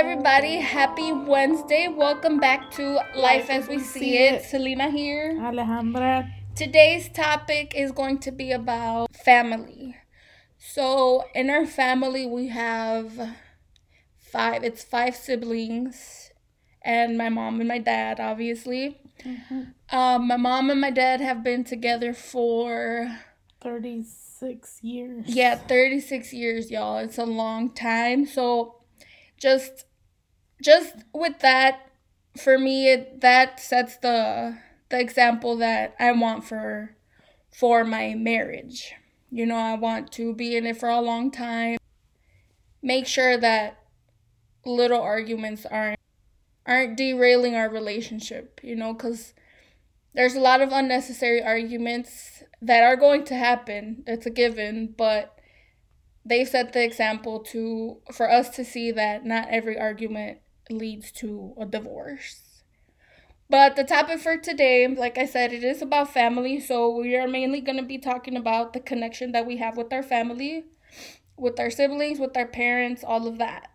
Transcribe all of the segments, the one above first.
everybody. Happy Wednesday. Welcome back to Life as We See It. Selena here. Alejandra. Today's topic is going to be about family. So, in our family, we have five, it's five siblings, and my mom and my dad, obviously. Um, my mom and my dad have been together for 36 years. Yeah, 36 years, y'all. It's a long time. So just just with that for me it, that sets the the example that I want for for my marriage. You know, I want to be in it for a long time. Make sure that little arguments aren't aren't derailing our relationship, you know, cuz there's a lot of unnecessary arguments that are going to happen. It's a given, but they set the example to for us to see that not every argument leads to a divorce. But the topic for today, like I said, it is about family. So we are mainly going to be talking about the connection that we have with our family, with our siblings, with our parents, all of that.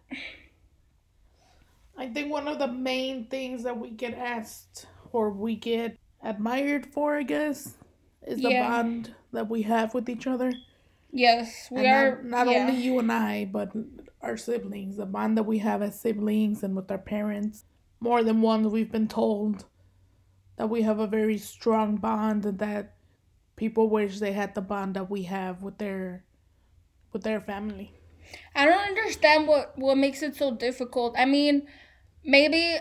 I think one of the main things that we get asked or we get admired for, I guess, is the Yeah. bond that we have with each other. Yes, we And are. not, not yeah. only you and I, but our siblings, the bond that we have as siblings and with our parents. More than once, we've been told that we have a very strong bond and that people wish they had the bond that we have with their with their family. I don't understand what what makes it so difficult. I mean, maybe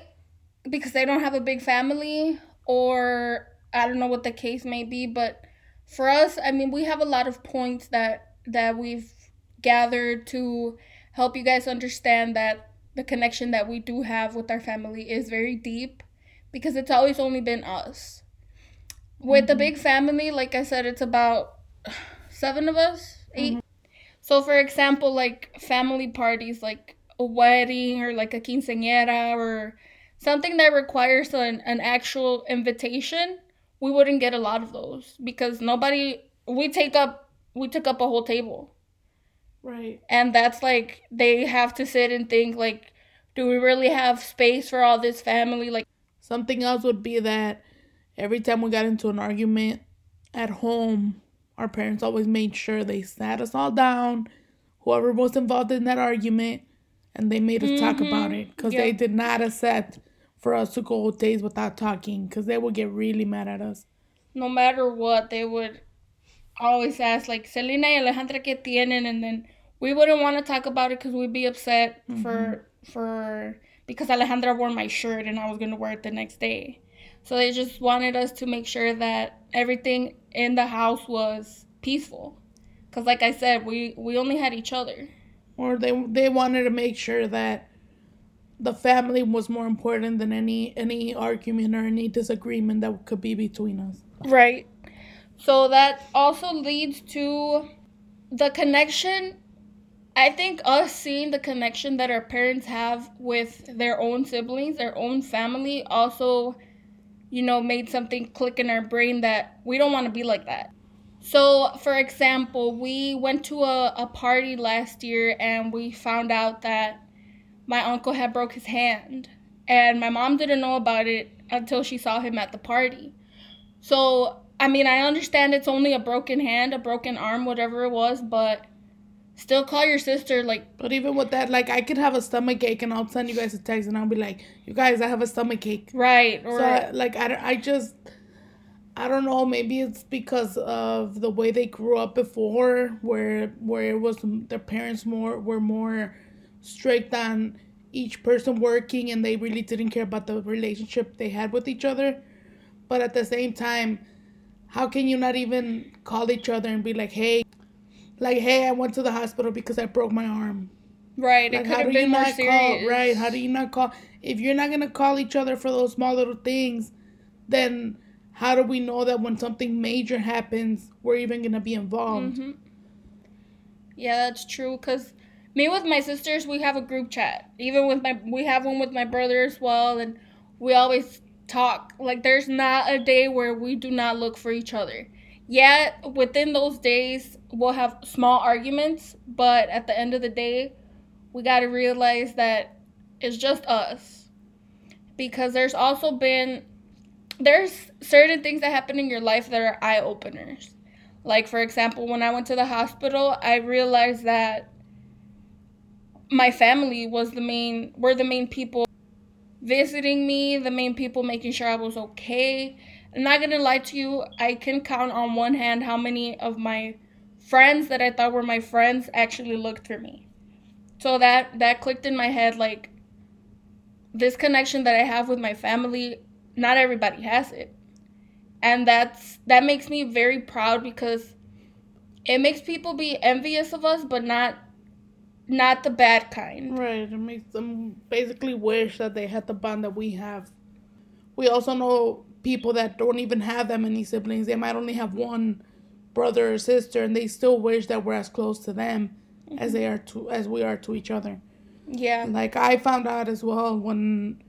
because they don't have a big family or I don't know what the case may be, but for us, I mean, we have a lot of points that that we've gathered to help you guys understand that the connection that we do have with our family is very deep because it's always only been us. With the Mhm. big family, like I said, it's about seven of us, 8 so, for example, like family parties, like a wedding or like a quinceañera or something that requires an, an actual invitation, we wouldn't get a lot of those because nobody, we take up, we took up a whole table. Right. And that's like, they have to sit and think, like, do we really have space for all this family? Like, Something else would be that every time we got into an argument at home, our parents always made sure they sat us all down, whoever was involved in that argument, and they made us talk about Mhm. it because they did not accept for us to go days without talking because they would get really mad at us. no matter what, they would always ask, like, Selena y Alejandra, ¿qué tienen? And then we wouldn't want to talk about it because we'd be upset for, mm-hmm. for, because Alejandra wore my shirt and I was going to wear it the next day. So they just wanted us to make sure that everything in the house was peaceful. Because, like I said, we, we only had each other. Or they they wanted to make sure that the family was more important than any any argument or any disagreement that could be between us. Right. So that also leads to the connection. I think us seeing the connection that our parents have with their own siblings, their own family, also, you know, made something click in our brain that we don't want to be like that. So, for example, we went to a, a party last year and we found out that my uncle had broke his hand. And my mom didn't know about it until she saw him at the party. So, I mean, I understand it's only a broken hand, a broken arm, whatever it was, but still call your sister. Like, But even with that, like I could have a stomach ache and I'll send you guys a text and I'll be like, "You guys, I have a stomach ache." right. Or, So I- like I, don't- I just I don't know. Maybe it's because of the way they grew up before, where where it was their parents more were more strict on each person working, and they really didn't care about the relationship they had with each other. But at the same time, how can you not even call each other and be like, "Hey, like hey, I went to the hospital because I broke my arm." right. It could how have do been you more not serious. call? Right? How do you not call? If you're not gonna call each other for those small little things, then how do we know that when something major happens, we're even gonna be involved? hmm Yeah, that's true. Cause me with my sisters, we have a group chat. Even with my, we have one with my brother as well, and we always talk. Like, there's not a day where we do not look for each other. Yeah, within those days, we'll have small arguments, but at the end of the day, we got to realize that it's just us. Because there's also been there's certain things that happen in your life that are eye openers. Like for example, when I went to the hospital, I realized that my family was the main were the main people visiting me, the main people making sure I was okay. I'm not gonna lie to you, I can count on one hand how many of my friends that I thought were my friends actually looked for me. So that that clicked in my head like this connection that I have with my family, not everybody has it. And that's that makes me very proud because it makes people be envious of us but not not the bad kind. Right. It makes them basically wish that they had the bond that we have. We also know people that don't even have that many siblings. They might only have one brother or sister, and they still wish that we're as close to them mm-hmm. as they are to as we are to each other. Yeah. Like I found out as well when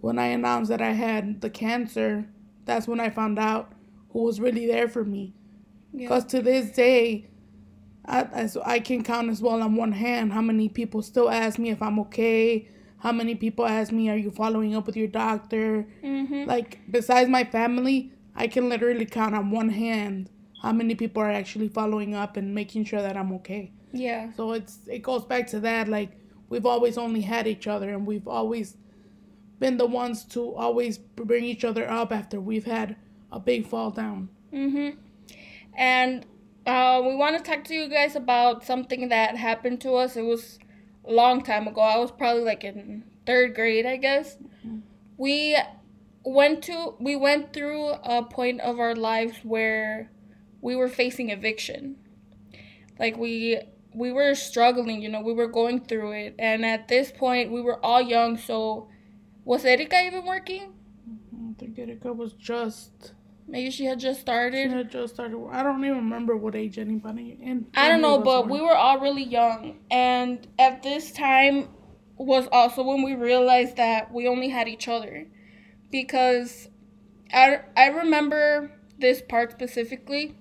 when I announced that I had the cancer. That's when I found out who was really there for me. Because yeah. to this day, I, as I can count as well on one hand how many people still ask me if I'm okay. How many people ask me, "Are you following up with your doctor?" Mm-hmm. Like besides my family, I can literally count on one hand how many people are actually following up and making sure that I'm okay. Yeah. So it's it goes back to that like we've always only had each other and we've always been the ones to always bring each other up after we've had a big fall down. Mhm. And uh, we want to talk to you guys about something that happened to us. It was long time ago. I was probably like in third grade, I guess. We went to we went through a point of our lives where we were facing eviction. Like we we were struggling, you know, we were going through it. And at this point, we were all young, so was Erika even working? I think Erika was just Maybe she had just started. She had just started. I don't even remember what age anybody in. I don't know, but we were all really young, and at this time was also when we realized that we only had each other, because I I remember this part specifically.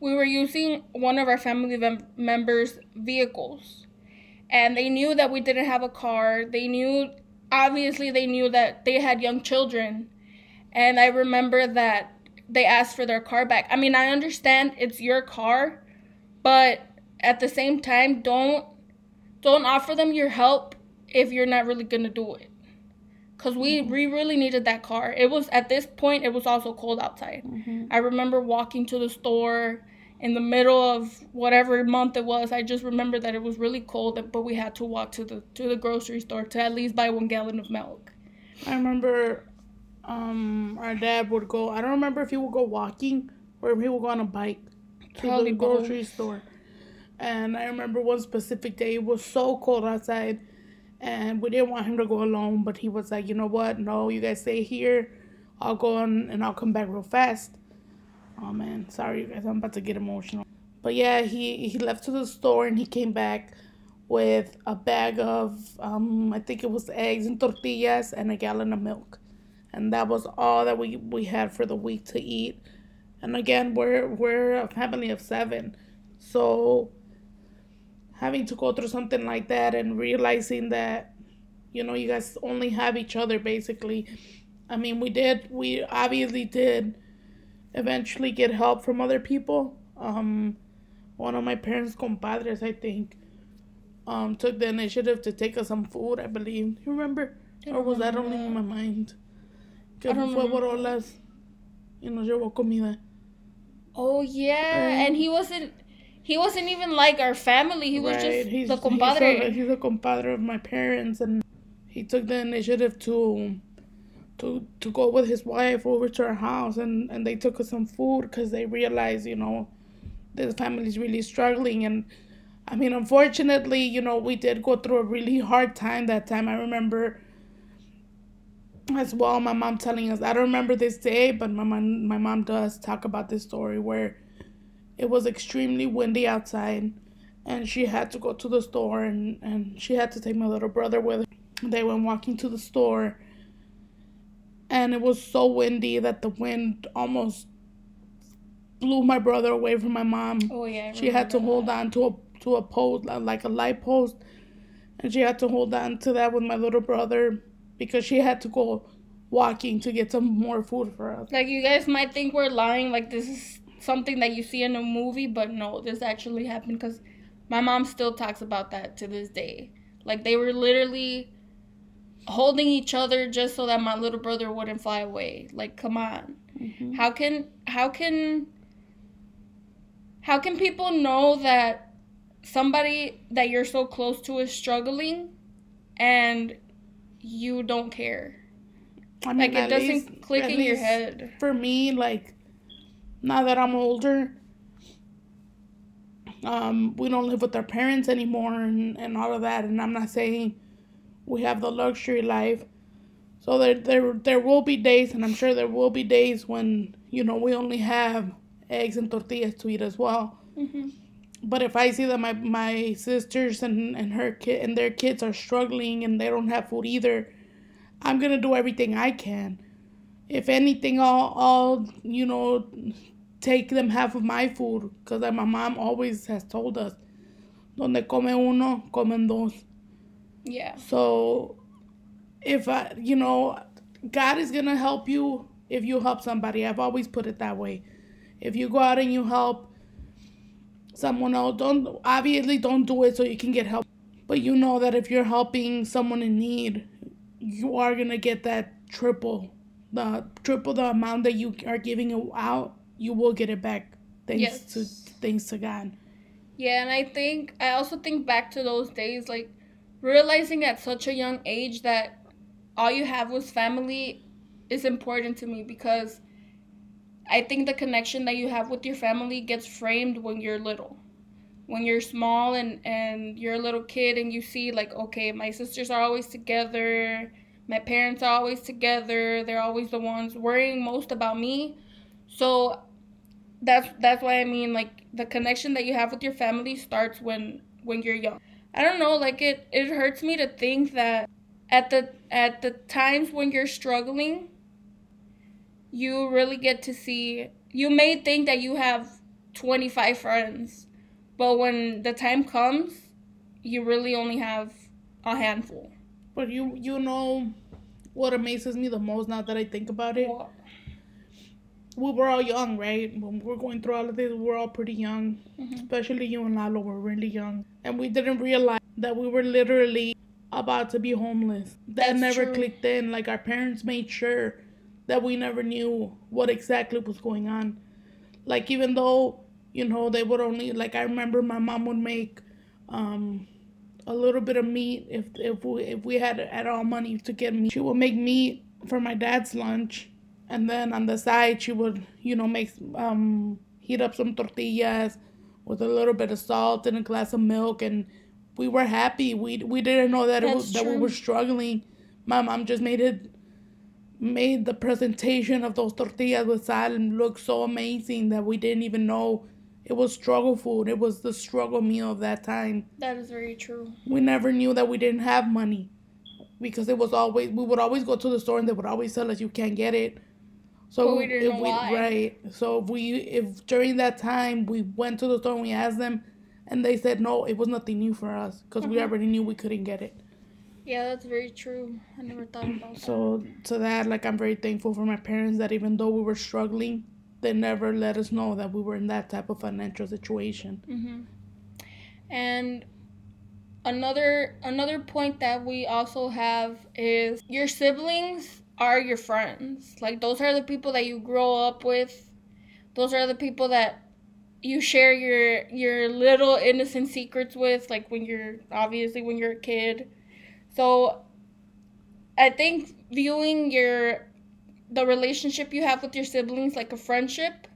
We were using one of our family mem- members' vehicles, and they knew that we didn't have a car. They knew, obviously, they knew that they had young children and I remember that they asked for their car back. I mean, I understand it's your car, but at the same time, don't don't offer them your help if you're not really gonna do it. Cause we mm-hmm. we really needed that car. It was at this point it was also cold outside. Mm-hmm. I remember walking to the store in the middle of whatever month it was. I just remember that it was really cold, but we had to walk to the to the grocery store to at least buy one gallon of milk. I remember um, our dad would go. I don't remember if he would go walking or if he would go on a bike to Probably the grocery both. store. And I remember one specific day it was so cold outside, and we didn't want him to go alone. But he was like, you know what? No, you guys stay here. I'll go on and I'll come back real fast. Oh man, sorry you guys, I'm about to get emotional. But yeah, he he left to the store and he came back with a bag of um I think it was eggs and tortillas and a gallon of milk and that was all that we we had for the week to eat. And again, we're we're a family of seven, so having to go through something like that and realizing that you know you guys only have each other basically. I mean, we did we obviously did eventually get help from other people. Um, one of my parents' compadres, I think, um, took the initiative to take us some food. I believe. You remember? Or was that only in my mind? Que fue por olas y nos llevó comida. Oh yeah, and he wasn't. He wasn't even like our family. He was just he's, the compadre. He's a, he's a compadre of my parents, and he took the initiative to to to go with his wife over to our house, and and they took us some food because they realized, you know, the family's really struggling, and I mean, unfortunately, you know, we did go through a really hard time that time. I remember as well my mom telling us i don't remember this day but my mom my mom does talk about this story where it was extremely windy outside and she had to go to the store and, and she had to take my little brother with her they went walking to the store. And it was so windy that the wind almost blew my brother away from my mom. Oh yeah she had to hold on to a to a post like a light post and she had to hold on to that with my little brother because she had to go walking to get some more food for us. Like you guys might think we're lying, like this is something that you see in a movie, but no, this actually happened because my mom still talks about that to this day. Like they were literally holding each other just so that my little brother wouldn't fly away. Like come on. Mm-hmm. How can how can how can people know that somebody that you're so close to is struggling and you don't care? I mean, like it doesn't least, click in your head. For me, like now that I'm older, um, we don't live with our parents anymore and, and all of that. And I'm not saying we have the luxury life. So there, there, there will be days, and I'm sure there will be days when you know we only have eggs and tortillas to eat as well. Mm-hmm. But if I see that my my sisters and and her kid and their kids are struggling and they don't have food either, I'm gonna do everything I can. If anything, I'll, I'll you know, take them half of my food because my mom always has told us, donde come uno, comen dos. Yeah. So, if I, you know, God is gonna help you if you help somebody. I've always put it that way. If you go out and you help someone else, don't obviously don't do it so you can get help. But you know that if you're helping someone in need, you are gonna get that triple, the triple the amount that you are giving out. You will get it back, thanks yes. to thanks to God. Yeah, and I think I also think back to those days, like realizing at such a young age that all you have was family is important to me because I think the connection that you have with your family gets framed when you're little. When you're small and, and you're a little kid and you see, like, okay, my sisters are always together, my parents are always together, they're always the ones worrying most about me. So that's that's why I mean like the connection that you have with your family starts when when you're young. I don't know, like it it hurts me to think that at the at the times when you're struggling you really get to see you may think that you have 25 friends but when the time comes you really only have a handful but you you know what amazes me the most now that i think about it what? we were all young right when we are going through all of this we are all pretty young mm-hmm. especially you and lalo were really young and we didn't realize that we were literally about to be homeless that That's never true. clicked in like our parents made sure that we never knew what exactly was going on. Like even though you know they would only like I remember my mom would make um, a little bit of meat if if we if we had at all money to get meat. She would make meat for my dad's lunch, and then on the side she would you know make um, heat up some tortillas with a little bit of salt and a glass of milk and we were happy. We we didn't know that it was, that we were struggling. My mom just made it made the presentation of those tortillas with sal look so amazing that we didn't even know it was struggle food. It was the struggle meal of that time. That is very true. We never knew that we didn't have money because it was always we would always go to the store and they would always tell us you can't get it. So but we didn't we, why. right. So if we if during that time we went to the store and we asked them and they said no, it was nothing new for us because mm-hmm. we already knew we couldn't get it. Yeah, that's very true. I never thought about that. So to that, like I'm very thankful for my parents that even though we were struggling, they never let us know that we were in that type of financial situation. Mm-hmm. And another another point that we also have is your siblings are your friends. Like those are the people that you grow up with. Those are the people that you share your your little innocent secrets with like when you're obviously when you're a kid so I think viewing your the relationship you have with your siblings like a friendship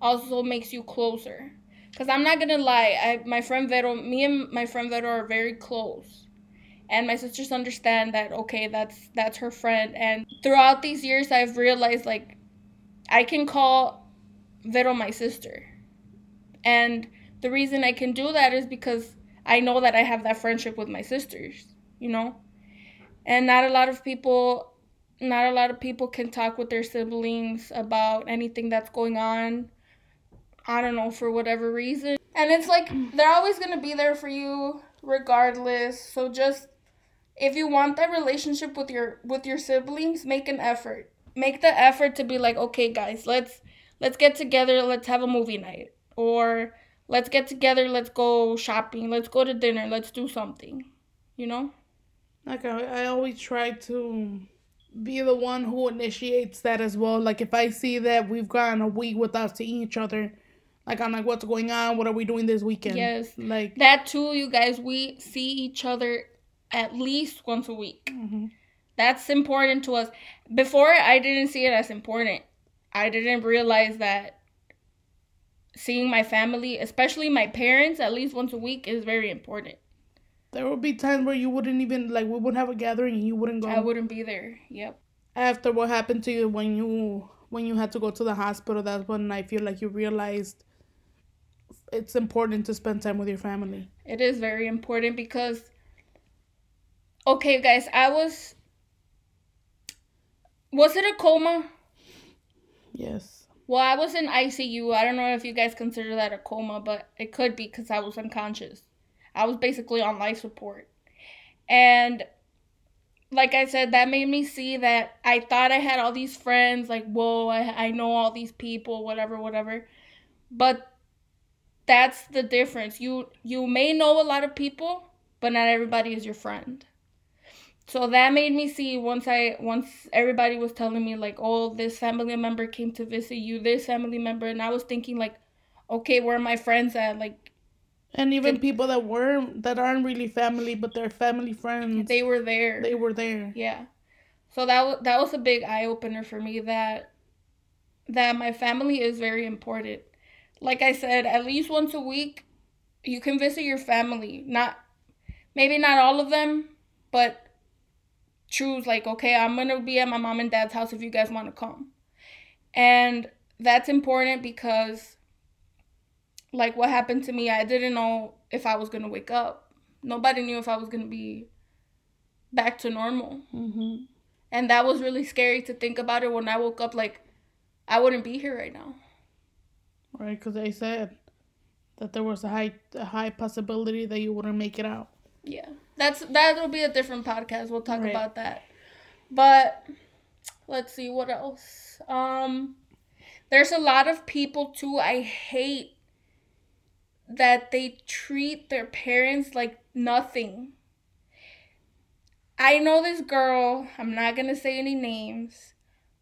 also makes you closer. Cause I'm not gonna lie, I my friend Vero, me and my friend Vero are very close, and my sisters understand that. Okay, that's that's her friend, and throughout these years, I've realized like I can call Vero my sister, and the reason I can do that is because I know that I have that friendship with my sisters you know? And not a lot of people not a lot of people can talk with their siblings about anything that's going on. I don't know for whatever reason. And it's like they're always going to be there for you regardless. So just if you want that relationship with your with your siblings, make an effort. Make the effort to be like, "Okay, guys, let's let's get together, let's have a movie night." Or let's get together, let's go shopping, let's go to dinner, let's do something. You know? Like I, I always try to be the one who initiates that as well. Like if I see that we've gone a week without seeing each other, like I'm like, what's going on? What are we doing this weekend? Yes. Like That too, you guys, we see each other at least once a week. hmm That's important to us. Before, I didn't see it as important. I didn't realize that seeing my family, especially my parents, at least once a week is very important. There would be times where you wouldn't even like we would have a gathering and you wouldn't go. I wouldn't be there. Yep. After what happened to you when you when you had to go to the hospital, that's when I feel like you realized it's important to spend time with your family. It is very important because okay guys, I was was it a coma? Yes. Well, I was in ICU. I don't know if you guys consider that a coma, but it could be because I was unconscious. I was basically on life support. And like I said, that made me see that I thought I had all these friends, like, whoa, I, I know all these people, whatever, whatever. But that's the difference. You you may know a lot of people, but not everybody is your friend. So that made me see once I once everybody was telling me like, oh, this family member came to visit you, this family member, and I was thinking like, okay, where are my friends at? Like And even people that weren't that aren't really family, but they're family friends, they were there. they were there. Yeah. So that was that was a big eye opener for me that that my family is very important. Like I said, at least once a week you can visit your family. Not maybe not all of them, but choose like okay, I'm going to be at my mom and dad's house if you guys want to come. And that's important because like what happened to me, I didn't know if I was going to wake up. Nobody knew if I was going to be back to normal. hmm And that was really scary to think about it when I woke up like I wouldn't be here right now. Right, because they said that there was a high a high possibility that you wouldn't make it out. Yeah. That's that'll be a different podcast. We'll talk Right. about that. But let's see what else. Um there's a lot of people too I hate that they treat their parents like nothing. I know this girl, I'm not to say any names,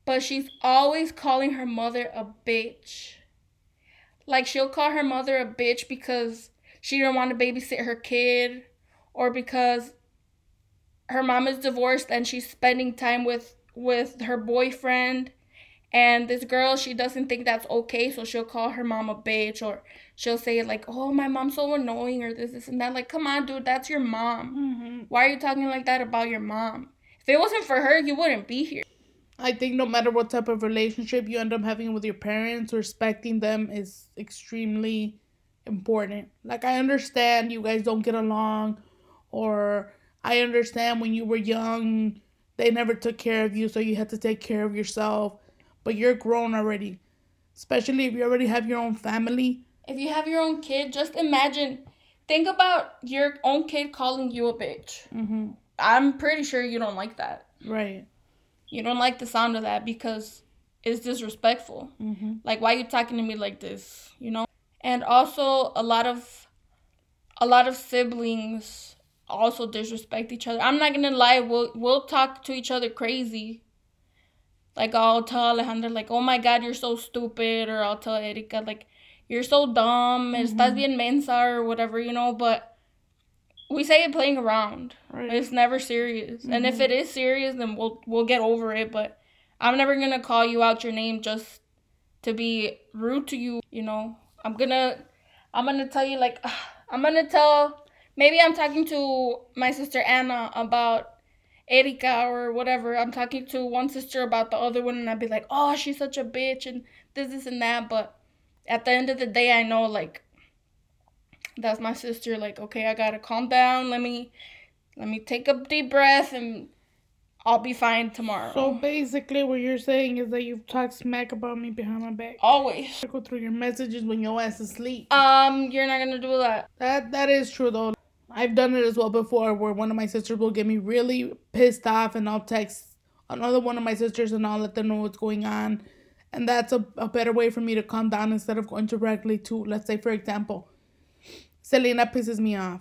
but she's always calling her mother a bitch. Like she'll call her mother a bitch because she didn't want to babysit her kid or because her mom is divorced and she's spending time with with her boyfriend and this girl she doesn't think that's okay so she'll call her mom a bitch or she'll say like oh my mom's so annoying or this this and that. Like come on dude that's your mom. Mm-hmm. why are you talking like that about your mom? If it wasn't for her you wouldn't be here. I think no matter what type of relationship you end up having with your parents, respecting them is extremely important. Like I understand you guys don't get along or I understand when you were young they never took care of you so you had to take care of yourself, but you're grown already. Especially if you already have your own family. if you have your own kid just imagine think about your own kid calling you a bitch Mhm. i'm pretty sure you don't like that Right. you don't like the sound of that because it's disrespectful Mhm. like why you talking to me like this you know and also a lot of a lot of siblings also disrespect each other i'm not gonna lie we'll we'll talk to each other crazy like i'll tell alejandra like oh my god you're so stupid or i'll tell erika like you're so dumb estás Mhm. bien mensa or whatever you know but we say it playing around Right. it's never serious. And if it is serious, then we'll we'll get over it. But I'm never gonna call you out your name just to be rude to you. You know, I'm gonna I'm gonna tell you like I'm gonna tell. Maybe I'm talking to my sister Anna about Erika or whatever. I'm talking to one sister about the other one, and I'd be like, oh, she's such a bitch and this, this, and that. But at the end of the day, I know like that's my sister. Like, okay, I gotta calm down. Let me let me take a deep breath and I'll be fine tomorrow. So basically what you're saying is that you've talked smack about me behind my back. always. I go through your messages when your ass is asleep. Um, you're not gonna do that. That that is true though. I've done it as well before where one of my sisters will get me really pissed off and I'll text another one of my sisters and I'll let them know what's going on. And that's a, a better way for me to calm down instead of going directly to, let's say, for example, Selena pisses me off.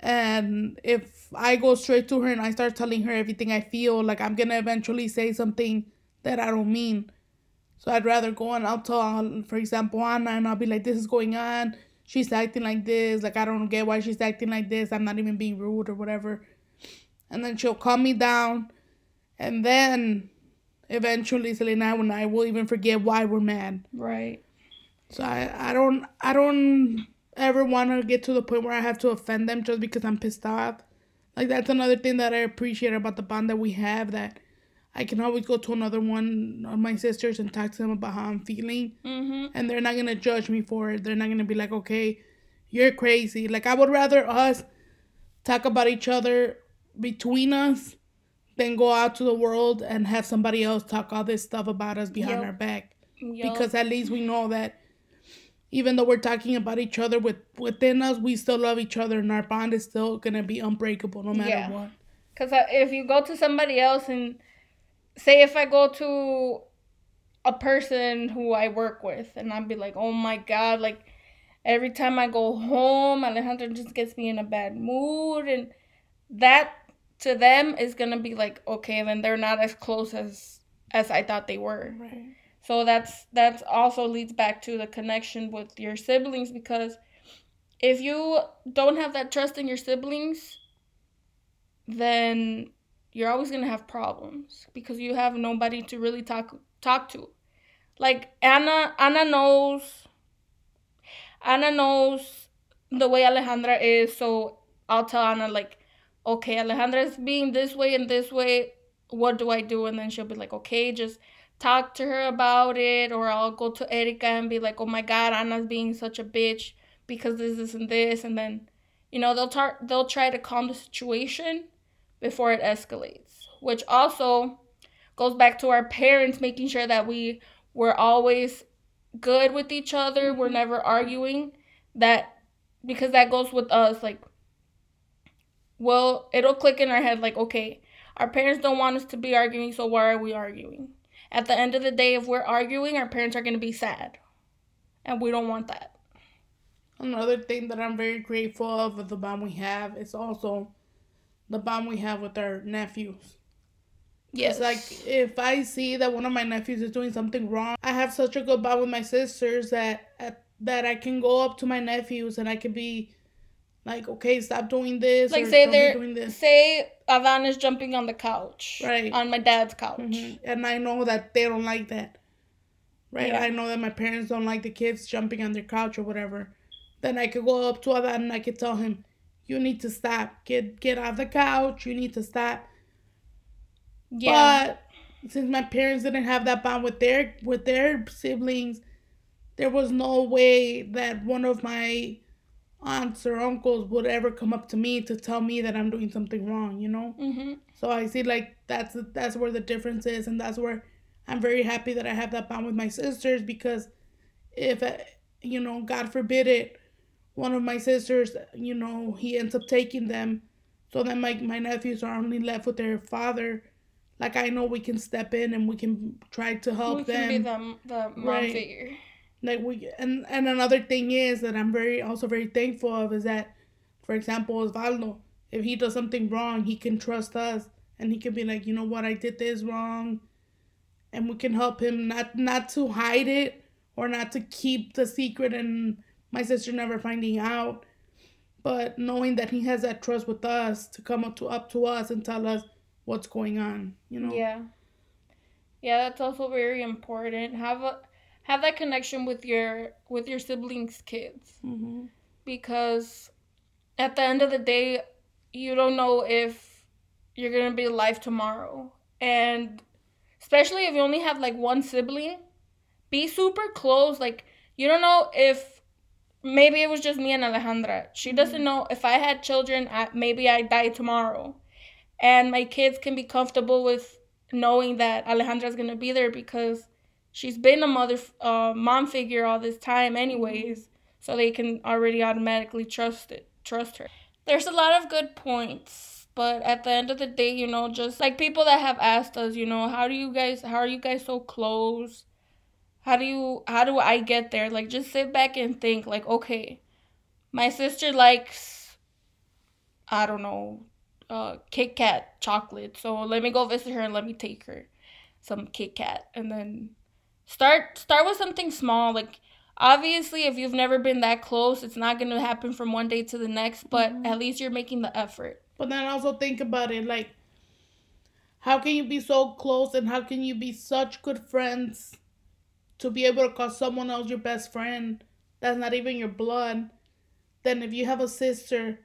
And if I go straight to her and I start telling her everything I feel, like I'm going to eventually say something that I don't mean. So I'd rather go and I'll tell, for example, Anna, and I'll be like, this is going on. She's acting like this. Like, I don't get why she's acting like this. I'm not even being rude or whatever. And then she'll calm me down. And then eventually Selena and I will even forget why we're mad. Right. So I, I don't I don't ever want to get to the point where I have to offend them just because I'm pissed off. Like that's another thing that I appreciate about the bond that we have that I can always go to another one of my sisters and talk to them about how I'm feeling. Mm-hmm. And they're not going to judge me for it. They're not going to be like, okay, you're crazy. Like, I would rather us talk about each other between us than go out to the world and have somebody else talk all this stuff about us behind Yep. our back. Yup. Because at least we know that even though we're talking about each other with within us, we still love each other and our bond is still going to be unbreakable no matter Yeah. what. Because if you go to somebody else and say if I go to a person who I work with and I'd be like, oh my God, like every time I go home, Alejandra just gets me in a bad mood. And that to them is going to be like, okay, then they're not as close as as I thought they were. Right. So that's that's also leads back to the connection with your siblings because if you don't have that trust in your siblings, then you're always gonna have problems because you have nobody to really talk talk to. Like Anna Anna knows Anna knows the way Alejandra is, so I'll tell Anna like, okay, Alejandra's being this way and this way, what do I do? And then she'll be like, okay, just talk to her about it, or I'll go to Erika and be like, oh my god, Anna's being such a bitch because this, this, and this, and then, you know, they'll tar- they'll try to calm the situation before it escalates, which also goes back to our parents making sure that we were always good with each other, we're mm-hmm. never arguing. That because that goes with us, like, well, it'll click in our head, like, okay, our parents don't want us to be arguing, so why are we arguing? At the end of the day, if we're arguing, our parents are going to be sad. And we don't want that. Another thing that I'm very grateful of with the bond we have is also the bond we have with our nephews. Yes. It's like if I see that one of my nephews is doing something wrong, I have such a good bond with my sisters that that I can go up to my nephews and I can be like, okay, stop doing this. like say they're doing this. say Avan is jumping on the couch. Right. On my dad's couch. Mhm. And I know that they don't like that. Right? Yeah. I know that my parents don't like the kids jumping on their couch or whatever. Then I could go up to Adan and I could tell him, You need to stop. Get get off the couch. You need to stop. Yeah. But since my parents didn't have that bond with their with their siblings, there was no way that one of my aunts or uncles would ever come up to me to tell me that I'm doing something wrong, you know? mm-hmm. So I see like that's that's where the difference is, and that's where I'm very happy that I have that bond with my sisters because if you know, God forbid it, one of my sisters, you know, he ends up taking them, so then my my nephews are only left with their father. Like I know we can step in and we can try to help we them can be the, the mom Right. figure. like we and and another thing is that I'm very also very thankful of is that, for example, Osvaldo, if he does something wrong, he can trust us and he can be like, you know what, I did this wrong, and we can help him not not to hide it or not to keep the secret and my sister never finding out, but knowing that he has that trust with us to come up to up to us and tell us what's going on, you know. Yeah. Yeah, that's also very important. Have a have that connection with your with your siblings' kids. hmm because at the end of the day, you don't know if you're gonna be alive tomorrow. And especially if you only have like one sibling, be super close. Like, you don't know if maybe it was just me and Alejandra. She doesn't know if I had children, I, maybe I die tomorrow. And my kids can be comfortable with knowing that Alejandra's gonna be there because she's been a mother, uh, mom figure all this time, anyways so they can already automatically trust it trust her there's a lot of good points but at the end of the day you know just like people that have asked us you know how do you guys how are you guys so close how do you how do i get there? Like just sit back and think like okay my sister likes i don't know uh kit kat chocolate. So let me go visit her and let me take her some kit kat. And then start start with something small. Like obviously if you've never been that close it's not going to happen from one day to the next but mm-hmm. at least you're making the effort. But then also think about it like how can you be so close and how can you be such good friends to be able to call someone else your best friend that's not even your blood then if you have a sister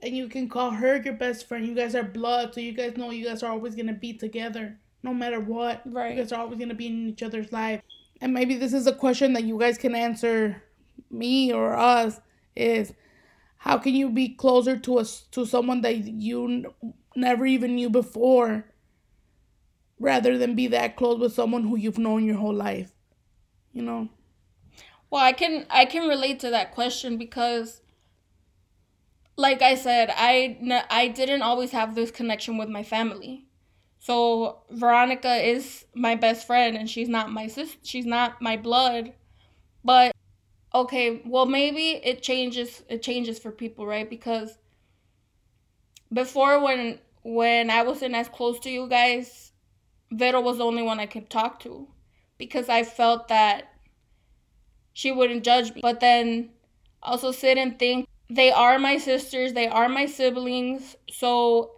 and you can call her your best friend you guys are blood so you guys know you guys are always going to be together no matter what. Right. you guys are always going to be in each other's life. And maybe this is a question that you guys can answer me or us is how can you be closer to us to someone that you n- never even knew before rather than be that close with someone who you've known your whole life you know well i can i can relate to that question because like i said i i didn't always have this connection with my family so Veronica is my best friend and she's not my sis she's not my blood. But okay, well maybe it changes it changes for people, right? Because before when when I wasn't as close to you guys, Vero was the only one I could talk to because I felt that she wouldn't judge me. But then also sit and think they are my sisters, they are my siblings. So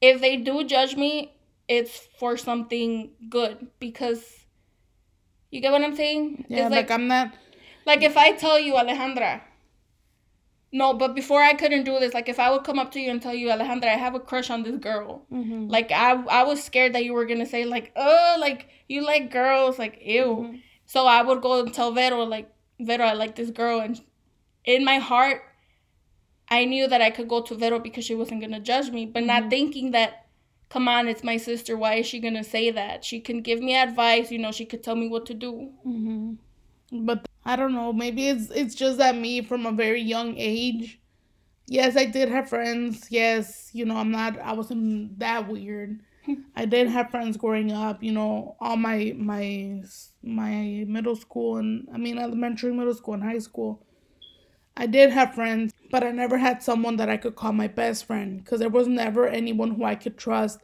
if they do judge me, it's for something good because you get what I'm saying? Yeah, it's like, like I'm not like if I tell you Alejandra. No, but before I couldn't do this, like if I would come up to you and tell you Alejandra, I have a crush on this girl. Mm-hmm. Like I I was scared that you were gonna say like oh like you like girls like ew. Mm-hmm. So I would go and tell Vero like Vero I like this girl and in my heart I knew that I could go to Vero because she wasn't gonna judge me, but mm-hmm. not thinking that come on, it's my sister. Why is she gonna say that? She can give me advice. You know, she could tell me what to do. Mm-hmm. But I don't know. Maybe it's it's just that me from a very young age. Yes, I did have friends. Yes, you know, I'm not. I wasn't that weird. I did have friends growing up. You know, all my my my middle school and I mean elementary, middle school, and high school. I did have friends, but I never had someone that I could call my best friend because there was never anyone who I could trust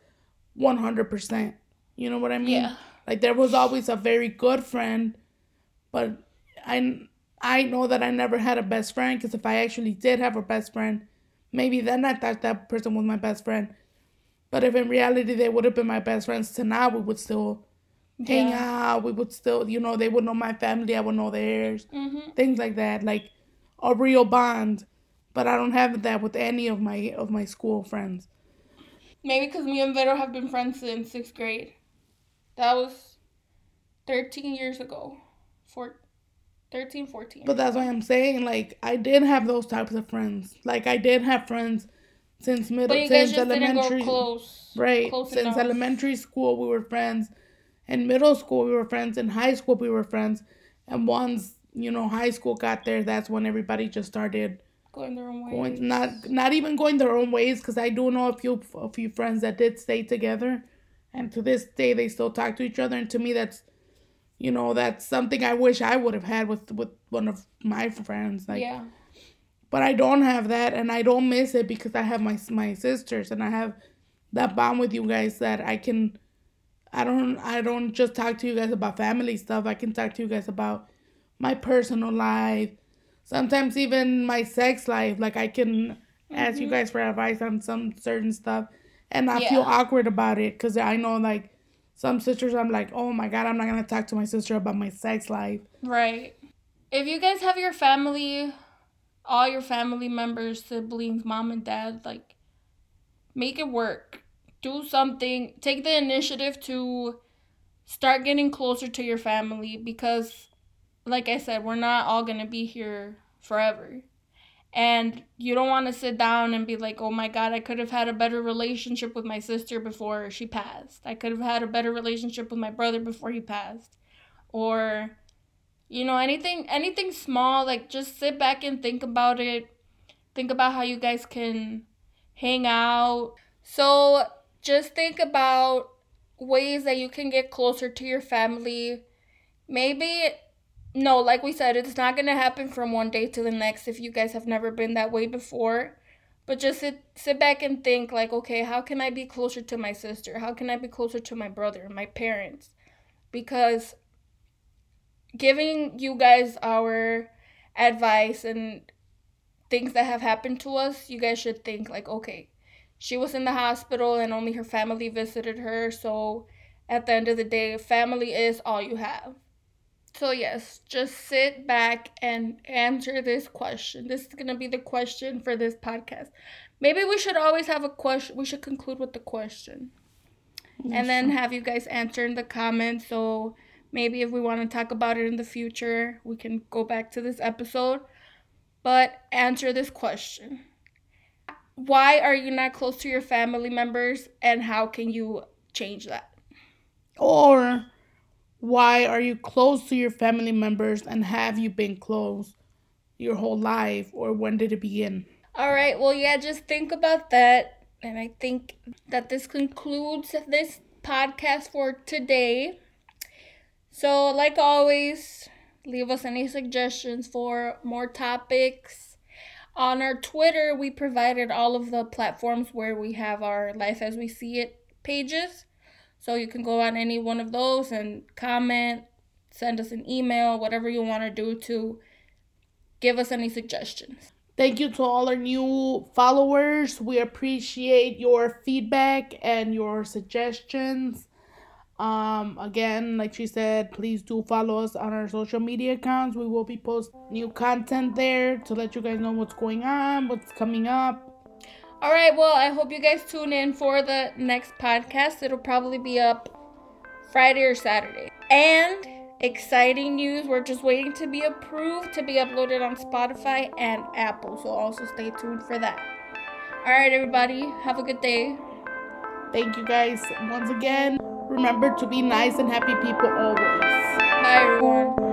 100%. You know what I mean? Yeah. Like there was always a very good friend, but I I know that I never had a best friend because if I actually did have a best friend, maybe then I thought that person was my best friend. But if in reality they would have been my best friends to now, we would still yeah. hang out. We would still, you know, they would know my family, I would know theirs, mm-hmm. things like that. Like a real bond, but I don't have that with any of my of my school friends. Maybe because me and Vero have been friends since sixth grade. That was 13 years ago. Four, 13, 14. But that's why I'm saying, like, I did have those types of friends. Like, I did have friends since middle, since elementary. close, right. Close since enough. elementary school, we were friends. In middle school, we were friends. In high school, we were friends. And once you know high school got there, that's when everybody just started going their own ways. Going, not not even going their own ways because I do know a few a few friends that did stay together, and to this day they still talk to each other. And to me, that's you know that's something I wish I would have had with with one of my friends. Like, yeah. But I don't have that, and I don't miss it because I have my my sisters, and I have that bond with you guys that I can. I don't I don't just talk to you guys about family stuff. I can talk to you guys about my personal life, sometimes even my sex life. Like I can mm-hmm. ask you mm-hmm. guys for advice on some certain stuff and i yeah. feel awkward about it because I know like some sisters I'm like, oh my god, I'm not gonna talk to my sister about my sex life. Right. If you guys have your family, all your family members, siblings, mom and dad, like make it work. Do something. Take the initiative to start getting closer to your family because like I said, we're not all to be here forever. And you don't want to sit down and be like, oh my God, I could have had a better relationship with my sister before she passed. I could have had a better relationship with my brother before he passed. Or, you know, anything anything small, like just sit back and think about it. Think about how you guys can hang out. So just think about ways that you can get closer to your family. Maybe, no, like we said, it's not going to happen from one day to the next if you guys have never been that way before. But just sit, sit back and think, like, okay, how can I be closer to my sister? How can I be closer to my brother, my parents? Because giving you guys our advice and things that have happened to us, you guys should think, like, okay, she was in the hospital and only her family visited her. So at the end of the day, family is all you have. So, yes, just sit back and answer this question. This is going to be the question for this podcast. Maybe we should always have a question. We should conclude with the question. And then have you guys answer in the comments. So, maybe if we want to talk about it in the future, we can go back to this episode. But answer this question why are you not close to your family members and how can you change that? Or why are you close to your family members and have you been close your whole life or when did it begin? All right, well, yeah, just think about that. And I think that this concludes this podcast for today. So, like always, leave us any suggestions for more topics on our Twitter, we provided all of the platforms where we have our Life as We See It pages. So you can go on any one of those and comment, send us an email, whatever you want to do to give us any suggestions. Thank you to all our new followers. We appreciate your feedback and your suggestions. Um, again, like she said, please do follow us on our social media accounts. We will be posting new content there to let you guys know what's going on, what's coming up. All right, well, I hope you guys tune in for the next podcast. It'll probably be up Friday or Saturday. And exciting news, we're just waiting to be approved to be uploaded on Spotify and Apple. So also stay tuned for that. All right, everybody, have a good day. Thank you guys once again. Remember to be nice and happy people always. Bye, everyone.